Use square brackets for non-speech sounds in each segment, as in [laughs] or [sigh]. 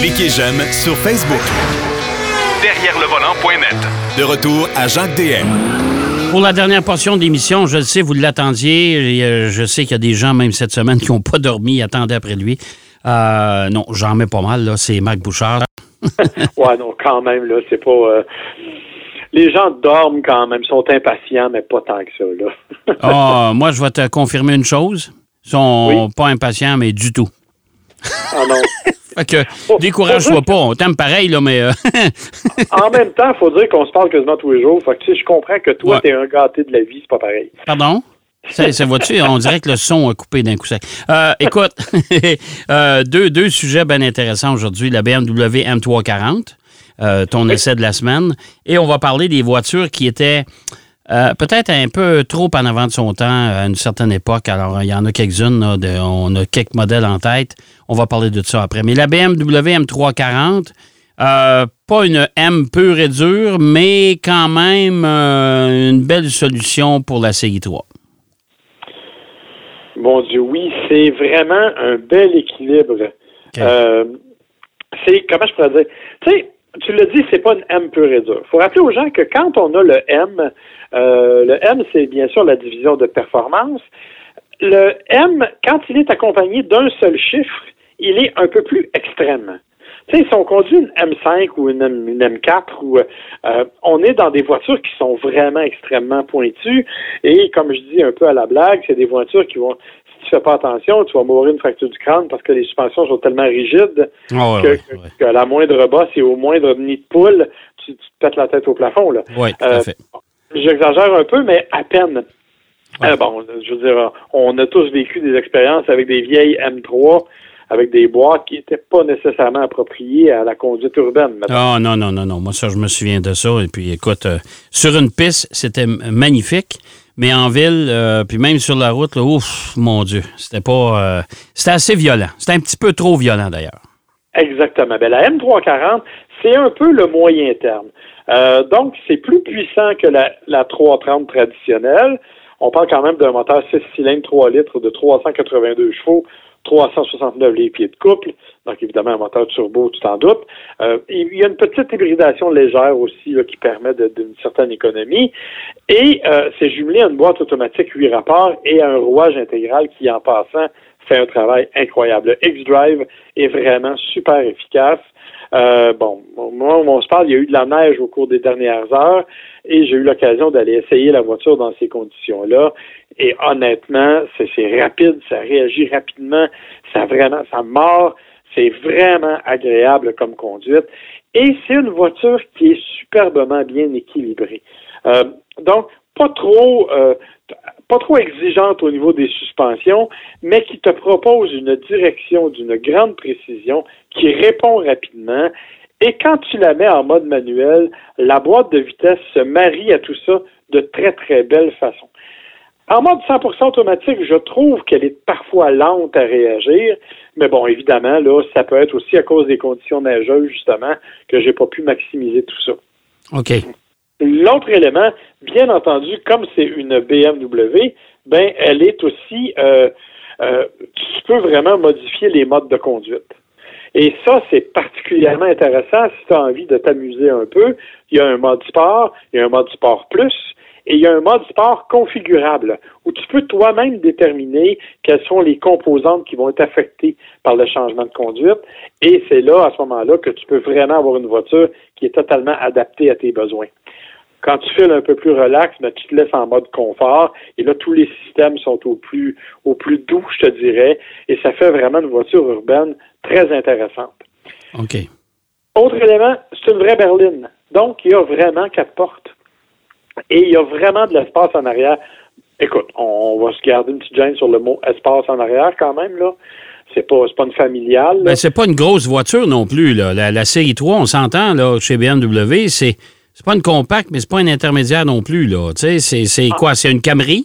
Cliquez j'aime sur Facebook. Derrière le volant.net. De retour à Jacques DM. Pour la dernière portion d'émission, je le sais, vous l'attendiez. euh, Je sais qu'il y a des gens, même cette semaine, qui n'ont pas dormi, attendaient après lui. Euh, non, j'en mets pas mal, là. C'est Marc Bouchard. [laughs] Ouais, non, quand même, là, c'est pas. euh, Les gens dorment quand même, sont impatients, mais pas tant que ça, là. [laughs] Ah, moi, je vais te confirmer une chose. Ils sont pas impatients, mais du tout. Ah non. [laughs] Fait que, décourage-toi pas. On t'aime pareil, là, mais... euh, [laughs] en même temps, il faut dire qu'on se parle quasiment tous les jours. Fait que, tu sais, je comprends que toi, Ouais. t'es un gâté de la vie, c'est pas pareil. Pardon? Ça, ça va-tu? [laughs] On dirait que le son a coupé d'un coup sec. Euh, écoute, [laughs] euh, deux, deux sujets bien intéressants aujourd'hui. La BMW M340, euh, ton essai de la semaine. Et on va parler des voitures qui étaient euh, peut-être un peu trop en avant de son temps à une certaine époque. Alors, il y en a quelques-unes. on a quelques modèles en tête. On va parler de ça après. Mais la BMW M340, euh, pas une M pure et dure, mais quand même euh, une belle solution pour la série 3. Mon Dieu, oui, c'est vraiment un bel équilibre. C'est, comment je pourrais dire? Tu sais, tu l'as dit, c'est pas une M pure et dure. Il faut rappeler aux gens que quand on a le M, euh, le M, c'est bien sûr la division de performance. Le M, quand il est accompagné d'un seul chiffre, il est un peu plus extrême. Tu sais, si on conduit une M5 ou une, M- une M4, ou, euh, on est dans des voitures qui sont vraiment extrêmement pointues. Et comme je dis un peu à la blague, c'est des voitures qui vont, si tu fais pas attention, tu vas mourir une fracture du crâne parce que les suspensions sont tellement rigides Ah que, ouais, que- que la moindre bosse et au moindre nid de poule, tu, tu te pètes la tête au plafond. Oui, tout Euh, à fait. J'exagère un peu, mais à peine. Euh, bon, je veux dire, on a tous vécu des expériences avec des vieilles M3 avec des boîtes qui n'étaient pas nécessairement appropriées à la conduite urbaine. Ah non, non, non, non. Moi, ça, je me souviens de ça. Et puis, écoute, euh, sur une piste, c'était magnifique. Mais en ville, euh, puis même sur la route, là, ouf, mon Dieu, c'était pas... c'était assez violent. C'était un petit peu trop violent, d'ailleurs. Exactement. Ben, la M340, c'est un peu le moyen terme. Euh, donc, c'est plus puissant que la, la 330 traditionnelle. On parle quand même d'un moteur 6 cylindres 3 litres de 382 chevaux, 369 les pieds de couple. Donc, évidemment, un moteur turbo, tu t'en doutes. Euh, il y a une petite hybridation légère aussi là, qui permet d'une certaine économie. Et euh, c'est jumelé à une boîte automatique 8 rapports et à un rouage intégral qui, en passant, fait un travail incroyable. Le X-Drive est vraiment super efficace. Euh, bon, moi, on se parle, il y a eu de la neige au cours des dernières heures et j'ai eu l'occasion d'aller essayer la voiture dans ces conditions-là. Et honnêtement, c'est rapide, ça réagit rapidement, ça vraiment, ça mord, c'est vraiment agréable comme conduite. Et c'est une voiture qui est superbement bien équilibrée. Euh, donc, pas trop, euh, pas trop exigeante au niveau des suspensions, mais qui te propose une direction d'une grande précision, qui répond rapidement. Et quand tu la mets en mode manuel, la boîte de vitesse se marie à tout ça de très, très belle façon. En mode 100% automatique, je trouve qu'elle est parfois lente à réagir, mais bon, évidemment, là, ça peut être aussi à cause des conditions neigeuses, justement, que j'ai pas pu maximiser tout ça. OK. L'autre élément, bien entendu, comme c'est une BMW, ben elle est aussi, euh, euh, tu peux vraiment modifier les modes de conduite. Et ça, c'est particulièrement intéressant si tu as envie de t'amuser un peu. Il y a un mode sport, il y a un mode sport plus, et il y a un mode sport configurable où tu peux toi-même déterminer quelles sont les composantes qui vont être affectées par le changement de conduite. Et c'est là, à ce moment-là, que tu peux vraiment avoir une voiture qui est totalement adaptée à tes besoins. Quand tu files un peu plus relax, ben, tu te laisses en mode confort. Et là, tous les systèmes sont au plus, au plus doux, je te dirais. Et ça fait vraiment une voiture urbaine très intéressante. OK. Autre élément, c'est une vraie berline. Donc, il y a vraiment quatre portes. Et il y a vraiment de l'espace en arrière. Écoute, on va se garder une petite gêne sur le mot espace en arrière quand même, là. C'est pas, une familiale. Ben, c'est pas une grosse voiture non plus, là. La, la série 3, on s'entend, là, chez BMW, c'est... C'est pas une compacte, mais c'est pas une intermédiaire non plus, là. Tu sais, c'est, c'est quoi? C'est une Camry?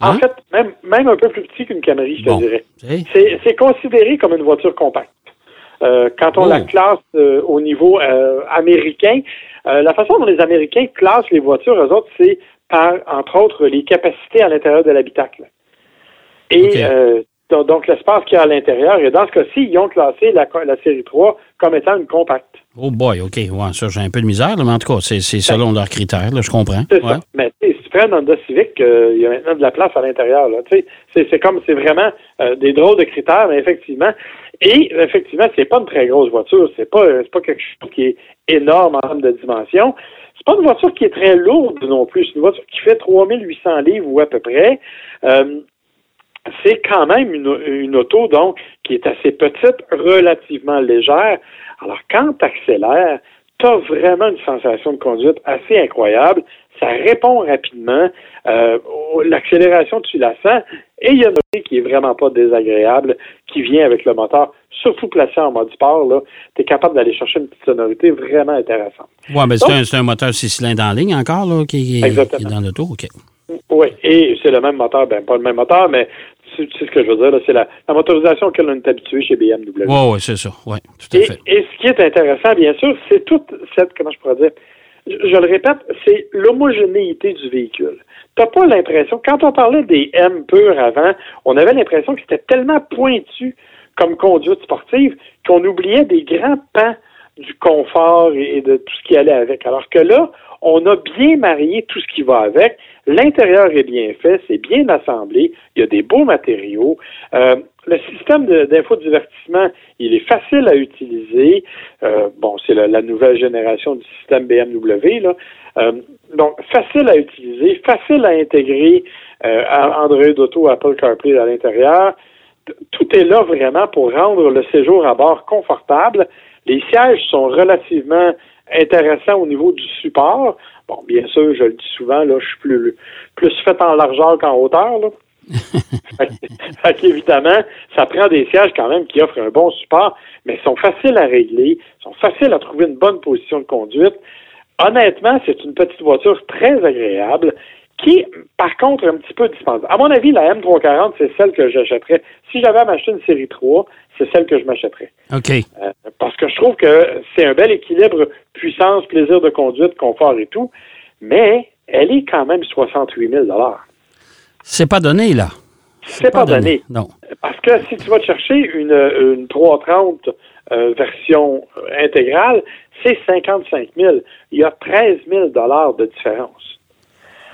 En Hein? fait, même, même un peu plus petit qu'une Camry, je te Bon. dirais. Tu sais? C'est considéré comme une voiture compacte. Euh, quand on Oh. la classe euh, au niveau euh, américain, la façon dont les Américains classent les voitures, eux autres, c'est par, entre autres, les capacités à l'intérieur de l'habitacle. Et. Euh, Donc, donc, l'espace qu'il y a à l'intérieur. Et dans ce cas-ci, ils ont classé la, la série 3 comme étant une compacte. Oh boy, OK. Ouais, ça, j'ai un peu de misère, là, mais en tout cas, c'est selon leurs critères, là, je comprends. C'est Ouais. ça. Mais si tu prends un Honda Civic, euh, il y a maintenant de la place à l'intérieur. là. Tu sais, C'est comme, c'est vraiment euh, des drôles de critères, mais effectivement. Et effectivement, c'est pas une très grosse voiture. C'est pas, c'est pas quelque chose qui est énorme en termes de dimension. C'est pas une voiture qui est très lourde non plus. C'est une voiture qui fait 3800 livres ou à peu près. Euh, c'est quand même une, une auto, donc, qui est assez petite, relativement légère. Alors, quand tu accélères, tu as vraiment une sensation de conduite assez incroyable. Ça répond rapidement. Euh, L'accélération, tu la sens. Et il y a une qui est vraiment pas désagréable, qui vient avec le moteur, surtout placé en mode sport. Tu es capable d'aller chercher une petite sonorité vraiment intéressante. Ouais, mais c'est un, moteur 6 cylindres en ligne encore, là, qui, est dans l'auto. OK. Oui, et c'est le même moteur, ben pas le même moteur, mais c'est c'est ce que je veux dire, là, c'est la, la motorisation auquel on est habitué chez BMW. Ouais, ouais, c'est ça. Ouais, tout à Et, fait. et ce qui est intéressant, bien sûr, c'est toute cette, comment je pourrais dire, je, je le répète, c'est l'homogénéité du véhicule. T'as pas l'impression, quand on parlait des M purs avant, on avait l'impression que c'était tellement pointu comme conduite sportive qu'on oubliait des grands pans du confort et de tout ce qui allait avec. Alors que là, on a bien marié tout ce qui va avec. L'intérieur est bien fait, c'est bien assemblé, il y a des beaux matériaux. Euh, le système d'infodivertissement, il est facile à utiliser. Euh, bon, c'est la, nouvelle génération du système BMW. Là. Euh, donc, facile à utiliser, facile à intégrer euh, à Android Auto, Apple CarPlay à l'intérieur. Tout est là vraiment pour rendre le séjour à bord confortable. Les sièges sont relativement intéressants au niveau du support. Bon, bien sûr, je le dis souvent, là, je suis plus, plus fait en largeur qu'en hauteur. Là. [laughs] fait qu'évidemment, ça prend des sièges quand même qui offrent un bon support, mais sont faciles à régler, sont faciles à trouver une bonne position de conduite. Honnêtement, c'est une petite voiture très agréable qui est, par contre, un petit peu dispendieux. À mon avis, la M340, c'est celle que j'achèterais. Si j'avais à m'acheter une série 3, c'est celle que je m'achèterais. OK. Euh, parce que je trouve que c'est un bel équilibre puissance, plaisir de conduite, confort et tout, mais elle est quand même 68 000 C'est pas donné, là. C'est pas donné. Non. Parce que si tu vas te chercher une, une 330 euh, version euh, intégrale, c'est 55 000. Il y a 13 000 de différence.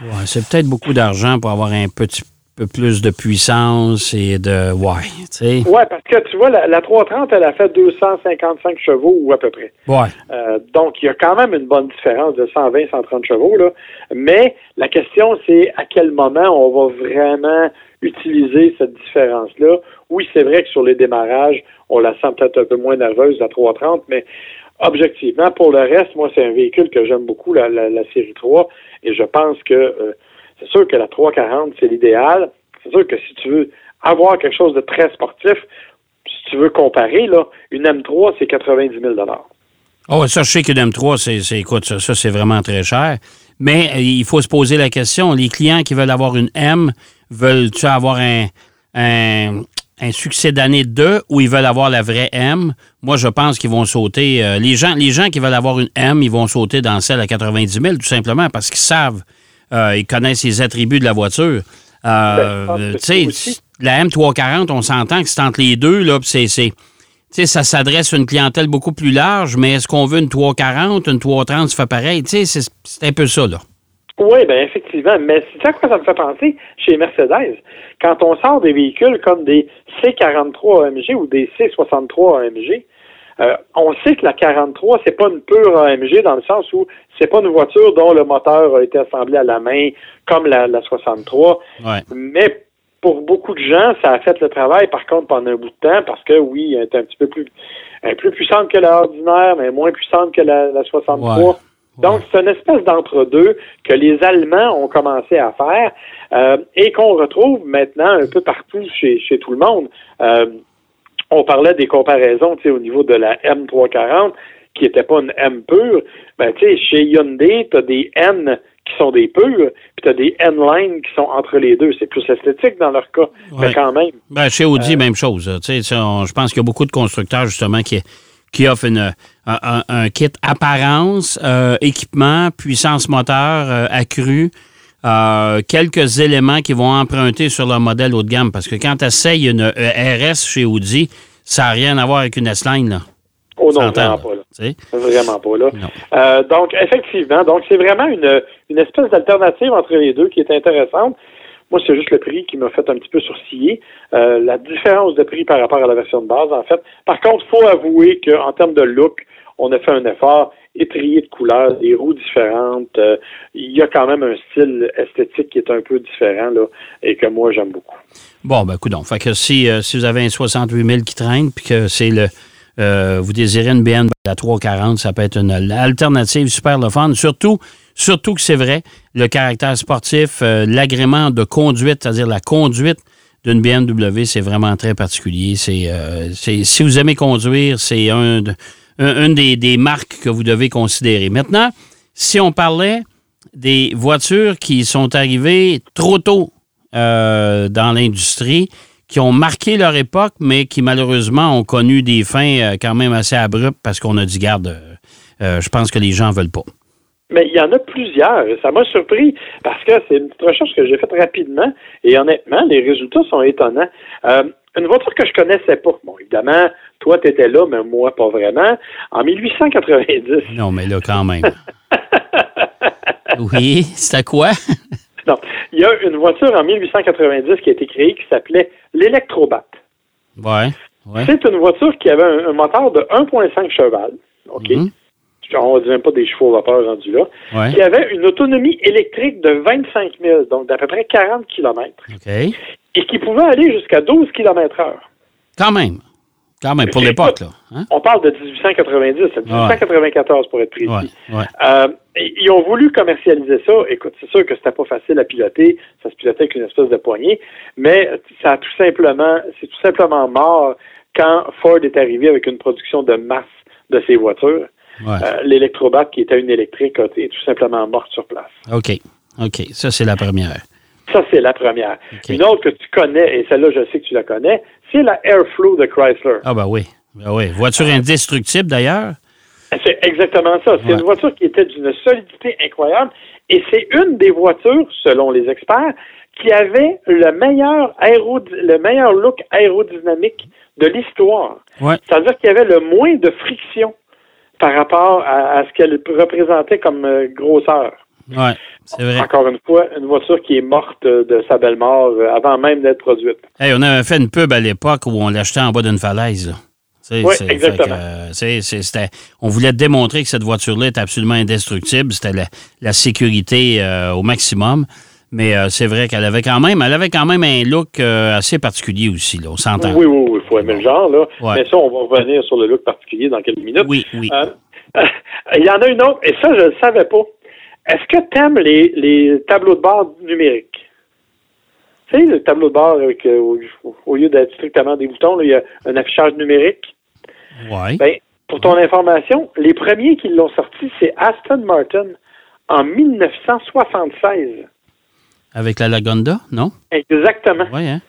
Ouais, c'est peut-être beaucoup d'argent pour avoir un petit peu plus de puissance et de. Ouais, tu sais. Ouais, parce que tu vois, la, la 330, elle a fait 255 chevaux ou à peu près. Ouais. Euh, donc, il y a quand même une bonne différence de 120-130 chevaux. Là. Mais la question, c'est à quel moment on va vraiment utiliser cette différence-là. Oui, c'est vrai que sur les démarrages, on la sent peut-être un peu moins nerveuse, la 330, mais objectivement, pour le reste, moi, c'est un véhicule que j'aime beaucoup, la, la, la série 3, et je pense que euh, c'est sûr que la 340, c'est l'idéal. C'est sûr que si tu veux avoir quelque chose de très sportif, si tu veux comparer, là, une M3, c'est 90 000 Oh, ça, je sais qu'une M3, c'est, c'est- écoute, ça, ça, c'est vraiment très cher. Mais euh, il faut se poser la question, les clients qui veulent avoir une M, veulent-tu avoir un, un, un succès d'année 2 ou ils veulent avoir la vraie M? Moi, je pense qu'ils vont sauter. euh, les, gens, les gens qui veulent avoir une M, ils vont sauter dans celle à 90 000, tout simplement, parce qu'ils savent, euh, ils connaissent les attributs de la voiture. Euh, Ben, tu sais, la M340, on s'entend que c'est entre les deux, là, c'est. ça s'adresse à une clientèle beaucoup plus large, mais est-ce qu'on veut une 340, une 330, ça fait pareil? Tu sais, c'est c'est un peu ça, là. Oui, ben effectivement. Mais c'est à quoi ça me fait penser? Chez Mercedes? Quand on sort des véhicules comme des C43 AMG ou des C63 AMG, euh, on sait que la 43, c'est pas une pure AMG dans le sens où c'est pas une voiture dont le moteur a été assemblé à la main comme la, la 63. Ouais. Mais pour beaucoup de gens, ça a fait le travail, par contre, pendant un bout de temps, parce que oui, elle est un petit peu plus, plus puissante que la ordinaire, mais moins puissante que la, la 63. Ouais. Donc, c'est une espèce d'entre-deux que les Allemands ont commencé à faire euh, et qu'on retrouve maintenant un peu partout chez, chez tout le monde. Euh, on parlait des comparaisons au niveau de la M340, qui n'était pas une M pure. Ben, tu sais, chez Hyundai, tu as des N qui sont des purs, puis tu as des N-Line qui sont entre les deux. C'est plus esthétique dans leur cas, mais quand même. Ben, chez Audi, même chose. je pense qu'il y a beaucoup de constructeurs, justement, qui, qui offrent une, un, un- kit apparence, euh, équipement, puissance moteur euh, accrue. euh, quelques éléments qui vont emprunter sur leur modèle haut de gamme. Parce que quand tu essayes une euh, RS chez Audi, ça n'a rien à voir avec une S-Line. Là. Oh non, vraiment pas là. Vraiment pas là. Euh, donc, effectivement, donc c'est vraiment une, une espèce d'alternative entre les deux qui est intéressante. Moi, c'est juste le prix qui m'a fait un petit peu sourciller. Euh, la différence de prix par rapport à la version de base, en fait. Par contre, faut avouer qu'en termes de look, on a fait un effort étrié de couleurs, des roues différentes. Euh, il y a quand même un style esthétique qui est un peu différent là, et que moi, j'aime beaucoup. Bon, ben, coudonc. Fait que si, euh, si vous avez un 68 000 qui traîne, puis que c'est le. Euh, vous désirez une BN à 340, ça peut être une alternative super le. Surtout, surtout que c'est vrai, le caractère sportif, euh, l'agrément de conduite, c'est-à-dire la conduite d'une BMW, c'est vraiment très particulier. Euh, c'est- si vous aimez conduire, c'est un, une des, marques que vous devez considérer. Maintenant, si on parlait des voitures qui sont arrivées trop tôt dans l'industrie, qui ont marqué leur époque, mais qui malheureusement ont connu des fins euh, quand même assez abruptes parce qu'on a dit, garde, euh, euh, je pense que les gens veulent pas. Mais il y en a plusieurs. Ça m'a surpris parce que c'est une petite recherche que j'ai faite rapidement et honnêtement, les résultats sont étonnants. Euh, une voiture que je connaissais pas. Bon, évidemment, toi, tu étais là, mais moi, pas vraiment. En 1890, Non, mais là, quand même. [laughs] oui, c'était quoi? Non, il y a une voiture en 1890 qui a été créée qui s'appelait l'Electrobat. ouais, ouais. C'est une voiture qui avait un, un moteur de 1,5 cheval. OK? Mhm. On ne dit même pas des chevaux vapeur rendus là. Ouais. Qui avait une autonomie électrique de 25 000, donc d'à peu près 40 km. OK. et qui pouvait aller jusqu'à 12 km heure. Quand même. Quand même, pour l'époque, là. Hein? On parle de 1890, c'est 1894 pour être précis. Ouais, ouais. Euh, ils ont voulu commercialiser ça. Écoute, c'est sûr que c'était pas facile à piloter. Ça se pilotait avec une espèce de poignée, mais ça a tout simplement, c'est tout simplement mort quand Ford est arrivé avec une production de masse de ses voitures. ouais. Euh, L'électrobat, qui était une électrique, été tout simplement morte sur place. OK. OK. Ça, c'est la première. Ça, c'est la première. Une autre que tu connais, et celle-là, je sais que tu la connais, c'est la Airflow de Chrysler. Ah, ben oui. Ben oui. Voiture indestructible, d'ailleurs. C'est exactement ça. C'est Ouais. une voiture qui était d'une solidité incroyable et c'est une des voitures, selon les experts, qui avait le meilleur aéro, le meilleur look aérodynamique de l'histoire. Ouais. C'est-à-dire qu'il y avait le moins de friction par rapport à, à ce qu'elle représentait comme euh, grosseur. Ouais. C'est vrai. Encore une fois, une voiture qui est morte euh, de sa belle mort euh, avant même d'être produite. Hey, on avait fait une pub à l'époque où on l'achetait en bas d'une falaise. Oui, exactement. que, euh, on voulait démontrer que cette voiture-là est absolument indestructible. C'était la, la sécurité euh, au maximum. Mais euh, c'est vrai qu'elle avait quand même, elle avait quand même un look euh, assez particulier aussi. Là, on s'entend. Oui, oui, oui, il faut aimer le genre, là. Ouais. Mais ça, on va revenir sur le look particulier dans quelques minutes. Oui, oui. [laughs] Il y en a une autre, et ça, je ne le savais pas. Est-ce que tu aimes les, les tableaux de bord numériques? Tu sais, le tableau de bord, avec, euh, au, au lieu d'être strictement des boutons, là, il y a un affichage numérique. Ouais. Ben, pour ton information, les premiers qui l'ont sorti, c'est Aston Martin en 1976. Avec la Lagonda, non? Exactement. Oui, hein?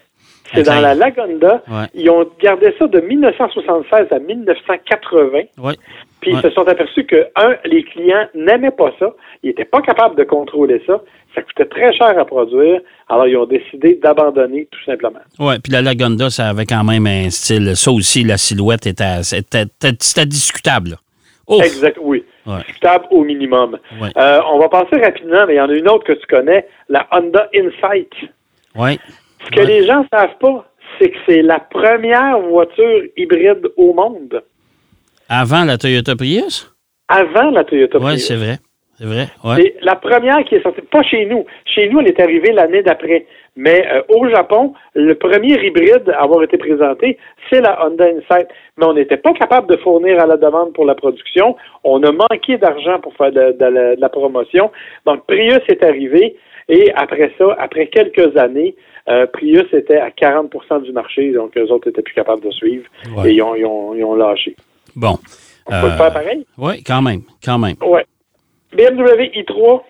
C'est dans la Lagonda. Ouais. Ils ont gardé ça de 1976 à 1980. Ouais. Puis Ouais. ils se sont aperçus que, un, les clients n'aimaient pas ça. Ils n'étaient pas capables de contrôler ça. Ça coûtait très cher à produire. Alors, ils ont décidé d'abandonner tout simplement. Oui, puis la Lagonda, ça avait quand même un style. Ça aussi, la silhouette était, c'était- c'était discutable. Exact, oui. Discutable au minimum. Ouais. Euh, on va passer rapidement, mais il y en a une autre que tu connais, la Honda Insight. Ouais. Ce que Ouais. les gens ne savent pas, c'est que c'est la première voiture hybride au monde Avant la Toyota Prius? avant la Toyota Oui, Prius. c'est vrai. C'est vrai. Ouais. C'est la première qui est sortie, pas chez nous. Chez nous, elle est arrivée l'année d'après. Mais euh, au Japon, le premier hybride à avoir été présenté, c'est la Honda Insight. Mais on n'était pas capable de fournir à la demande pour la production. On a manqué d'argent pour faire de, de la, de la promotion. Donc, Prius est arrivé. Et après ça, après quelques années, euh, Prius était à 40% du marché. Donc, eux autres étaient plus capables de suivre. Ouais. Et ils ont, ils, ont, ils ont lâché. Bon. On peut le faire pareil? Oui, quand même. Quand même. Ouais. BMW i3,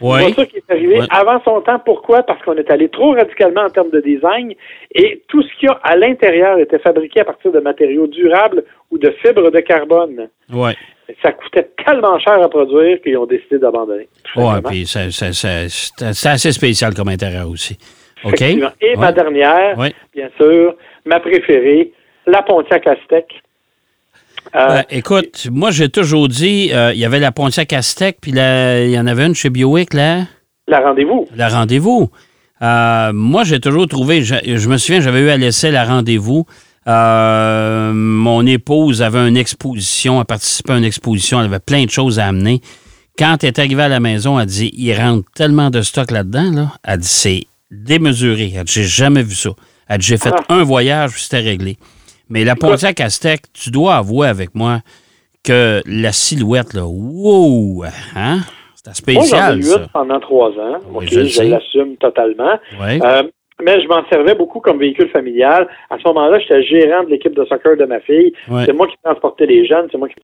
Une Oui. voiture qui est arrivée Ouais. avant son temps. Pourquoi? Parce qu'on est allé trop radicalement en termes de design et tout ce qu'il y a à l'intérieur était fabriqué à partir de matériaux durables ou de fibres de carbone. Oui. ça coûtait tellement cher à produire qu'ils ont décidé d'abandonner. Oui, puis c'est assez spécial comme intérieur aussi. Et ma dernière, bien sûr, ma préférée, la Pontiac Aztec. Euh, ben, écoute, moi, j'ai toujours dit, euh, il y avait la Pontiac Aztec, puis il y en avait une chez Biowick, là. La Rendez-vous. La Rendez-vous. Euh, moi, j'ai toujours trouvé, je, me souviens, j'avais eu à laisser la Rendez-vous. mon épouse avait une exposition, elle participait à une exposition, elle avait plein de choses à amener. Quand elle est arrivée à la maison, elle dit, il rentre tellement de stock là-dedans, là. Elle dit, c'est démesuré. Elle j'ai jamais vu ça. Elle j'ai fait ah. un voyage, puis c'était réglé. Mais la Pontiac Aztec, tu dois avouer avec moi que la silhouette, là, wow, hein? C'était spécial. Moi, j'en ai eu pendant trois ans. je, l'assume totalement. Euh, mais je m'en servais beaucoup comme véhicule familial. À ce moment-là, j'étais gérant de l'équipe de soccer de ma fille. C'est moi qui transportais les jeunes, c'est moi qui.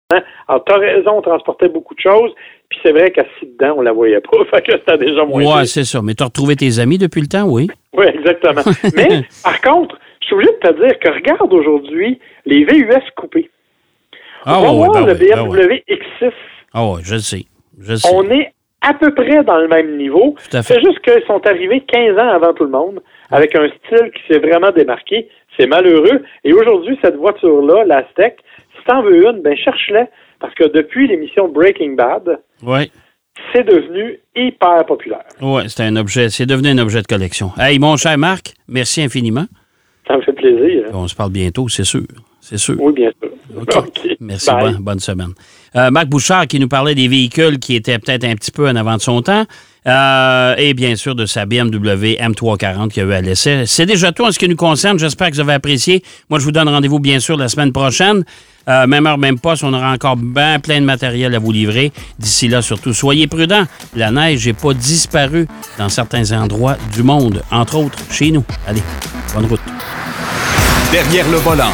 Alors, t'as raison, on transportait beaucoup de choses. Puis c'est vrai qu'assis dedans, on la voyait pas. [laughs] fait que c'était déjà moins. Ouais, c'est ça. Mais tu as retrouvé tes amis depuis le temps, oui? Oui, exactement. [laughs] mais, par contre, je suis obligé de te dire que regarde aujourd'hui les VUS coupés. Ah, on va voir le BMW X6. Ah oui, je le sais. Je On est à peu près dans le même niveau. C'est juste qu'ils sont arrivés 15 ans avant tout le monde, avec un style qui s'est vraiment démarqué. C'est malheureux. Et aujourd'hui, cette voiture-là, la Steak, si t'en veux une, ben cherche-la. Parce que depuis l'émission Breaking Bad, c'est devenu hyper populaire. Oui, c'est un objet, c'est devenu un objet de collection. Hey, mon cher Marc, merci infiniment. Ça me fait plaisir. On se parle bientôt, c'est sûr. C'est sûr. Oui, bien sûr. Merci. Bonne, semaine. Euh, Marc Bouchard qui nous parlait des véhicules qui étaient peut-être un petit peu en avant de son temps. Euh, et bien sûr de sa BMW M340 qui a eu à laisser. C'est déjà tout en ce qui nous concerne. J'espère que vous avez apprécié. Moi, je vous donne rendez-vous bien sûr la semaine prochaine. Euh, même heure, même poste, on aura encore plein de matériel à vous livrer. D'ici là, surtout, soyez prudents. La neige n'est pas disparue dans certains endroits du monde, entre autres chez nous. Allez, bonne route. Derrière le volant.